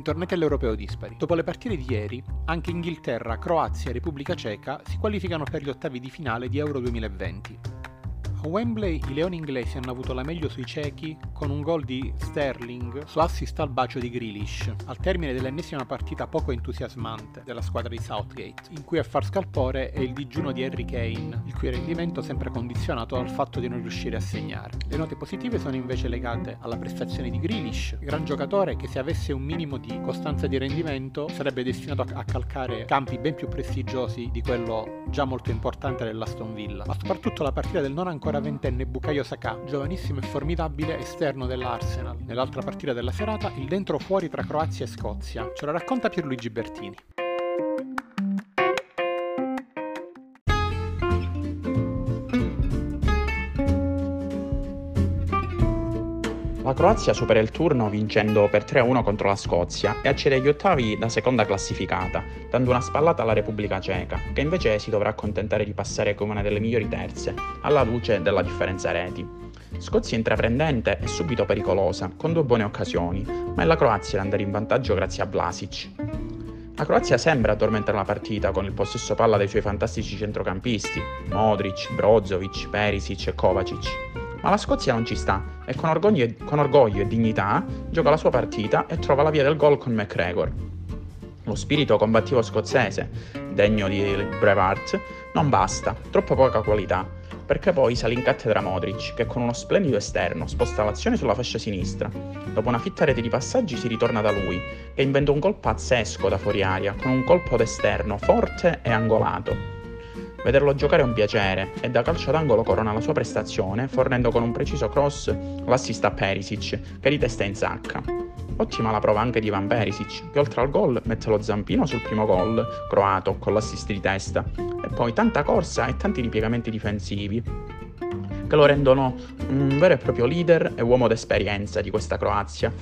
Bentornati all'Europeo Dispari. Dopo le partite di ieri, anche Inghilterra, Croazia e Repubblica Ceca si qualificano per gli ottavi di finale di Euro 2020. A Wembley i leoni inglesi hanno avuto la meglio sui cechi con un gol di Sterling su assist al bacio di Grealish, al termine dell'ennesima partita poco entusiasmante della squadra di Southgate, in cui a far scalpore è il digiuno di Harry Kane, il cui rendimento sempre condizionato dal fatto di non riuscire a segnare. Le note positive sono invece legate alla prestazione di Grealish, gran giocatore che se avesse un minimo di costanza di rendimento sarebbe destinato a calcare campi ben più prestigiosi di quello già molto importante dell'Aston Villa, ma soprattutto la partita del non ancora ancora ventenne Bukayo Saka, giovanissimo e formidabile esterno dell'Arsenal. Nell'altra partita della serata, il dentro fuori tra Croazia e Scozia. Ce lo racconta Pierluigi Bertini. La Croazia supera il turno vincendo per 3-1 contro la Scozia e accede agli ottavi da seconda classificata, dando una spallata alla Repubblica Ceca, che invece si dovrà accontentare di passare come una delle migliori terze, alla luce della differenza reti. Scozia intraprendente e subito pericolosa, con due buone occasioni, ma è la Croazia ad andare in vantaggio grazie a Vlasic. La Croazia sembra addormentare la partita con il possesso palla dei suoi fantastici centrocampisti, Modric, Brozovic, Perisic e Kovacic ma la Scozia non ci sta e con orgoglio, e con orgoglio e dignità gioca la sua partita e trova la via del gol con McGregor. Lo spirito combattivo scozzese, degno di Brevard, non basta, troppo poca qualità, perché poi sale in cattedra Modric, che con uno splendido esterno sposta l'azione sulla fascia sinistra. Dopo una fitta rete di passaggi si ritorna da lui, che inventa un gol pazzesco da fuori aria, con un colpo d'esterno forte e angolato. Vederlo giocare è un piacere. E da calcio d'angolo corona la sua prestazione fornendo con un preciso cross l'assist a Perisic che di testa in sacca. Ottima la prova anche di Ivan Perisic che oltre al gol mette lo zampino sul primo gol croato con l'assist di testa. E poi tanta corsa e tanti ripiegamenti difensivi che lo rendono un vero e proprio leader e uomo d'esperienza di questa Croazia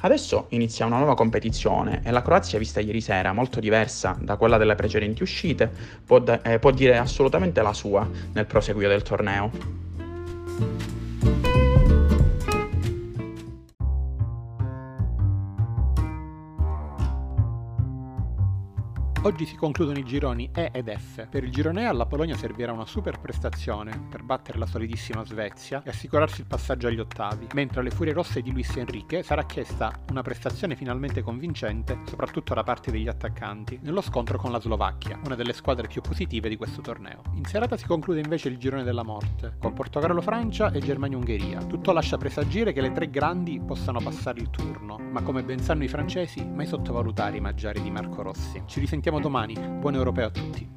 Adesso inizia una nuova competizione e la Croazia, vista ieri sera, molto diversa da quella delle precedenti uscite, può, eh, può dire assolutamente la sua nel proseguio del torneo. Oggi si concludono i gironi E ed F. Per il girone E alla Polonia servirà una super prestazione per battere la solidissima Svezia e assicurarsi il passaggio agli ottavi, mentre alle Furie Rosse di Luis Enrique sarà chiesta una prestazione finalmente convincente, soprattutto da parte degli attaccanti, nello scontro con la Slovacchia, una delle squadre più positive di questo torneo. In serata si conclude invece il girone della morte, con Portogallo-Francia e Germania-Ungheria. Tutto lascia presagire che le tre grandi possano passare il turno, ma come ben sanno i francesi, mai sottovalutare i maggiari di Marco Rossi. Ci risentiamo domani. Buon europeo a tutti.